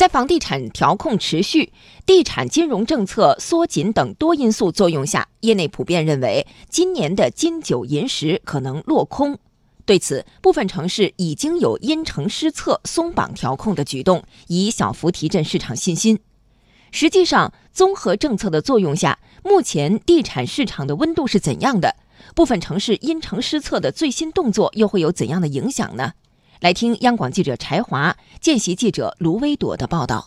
在房地产调控持续、地产金融政策缩紧等多因素作用下，业内普遍认为今年的金九银十可能落空。对此，部分城市已经有因城施策、松绑调控的举动，以小幅提振市场信心。实际上，综合政策的作用下，目前地产市场的温度是怎样的？部分城市因城施策的最新动作又会有怎样的影响呢？来听央广记者柴华、见习记者卢威朵的报道。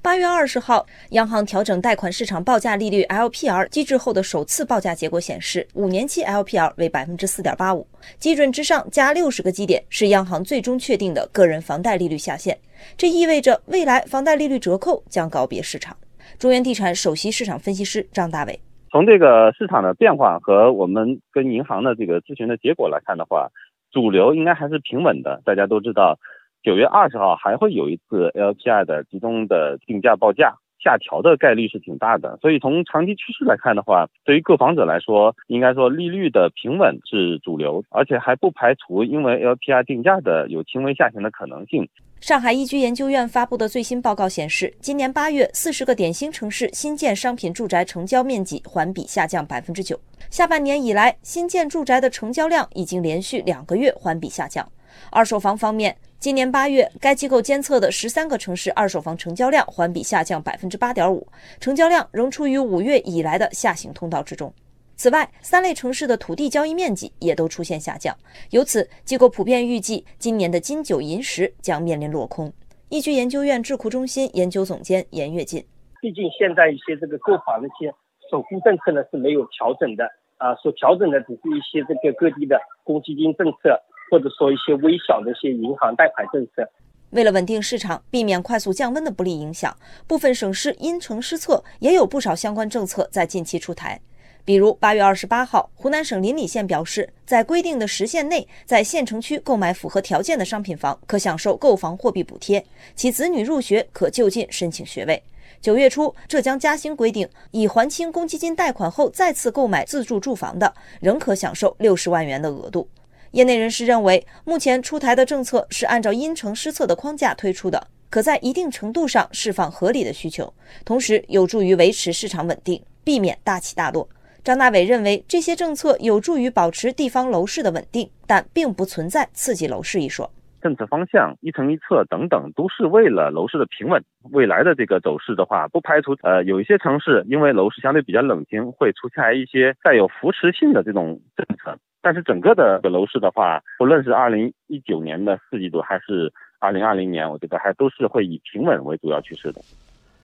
八月二十号，央行调整贷款市场报价利率 LPR 机制后的首次报价结果显示，五年期 LPR 为百分之四点八五，基准之上加六十个基点，是央行最终确定的个人房贷利率下限。这意味着未来房贷利率折扣将告别市场。中原地产首席市场分析师张大伟：从这个市场的变化和我们跟银行的这个咨询的结果来看的话。主流应该还是平稳的，大家都知道，九月二十号还会有一次 L P I 的集中的定价报价下调的概率是挺大的，所以从长期趋势来看的话，对于购房者来说，应该说利率的平稳是主流，而且还不排除因为 L P I 定价的有轻微下行的可能性。上海易居研究院发布的最新报告显示，今年八月，四十个典型城市新建商品住宅成交面积环比下降百分之九。下半年以来，新建住宅的成交量已经连续两个月环比下降。二手房方面，今年八月，该机构监测的十三个城市二手房成交量环比下降百分之八点五，成交量仍处于五月以来的下行通道之中。此外，三类城市的土地交易面积也都出现下降，由此，机构普遍预计今年的金九银十将面临落空。易居研究院智库中心研究总监严跃进：毕竟现在一些这个购房的一些首付政策呢是没有调整的啊，所调整的只是一些这个各地的公积金政策，或者说一些微小的一些银行贷款政策。为了稳定市场，避免快速降温的不利影响，部分省市因城施策，也有不少相关政策在近期出台。比如，八月二十八号，湖南省临澧县表示，在规定的时限内，在县城区购买符合条件的商品房，可享受购房货币补贴，其子女入学可就近申请学位。九月初，浙江嘉兴规定，已还清公积金贷款后再次购买自住住房的，仍可享受六十万元的额度。业内人士认为，目前出台的政策是按照因城施策的框架推出的，可在一定程度上释放合理的需求，同时有助于维持市场稳定，避免大起大落。张大伟认为，这些政策有助于保持地方楼市的稳定，但并不存在刺激楼市一说。政策方向、一层一策等等，都是为了楼市的平稳。未来的这个走势的话，不排除呃有一些城市因为楼市相对比较冷清，会出现一些带有扶持性的这种政策。但是整个的楼市的话，不论是二零一九年的四季度，还是二零二零年，我觉得还都是会以平稳为主要趋势的。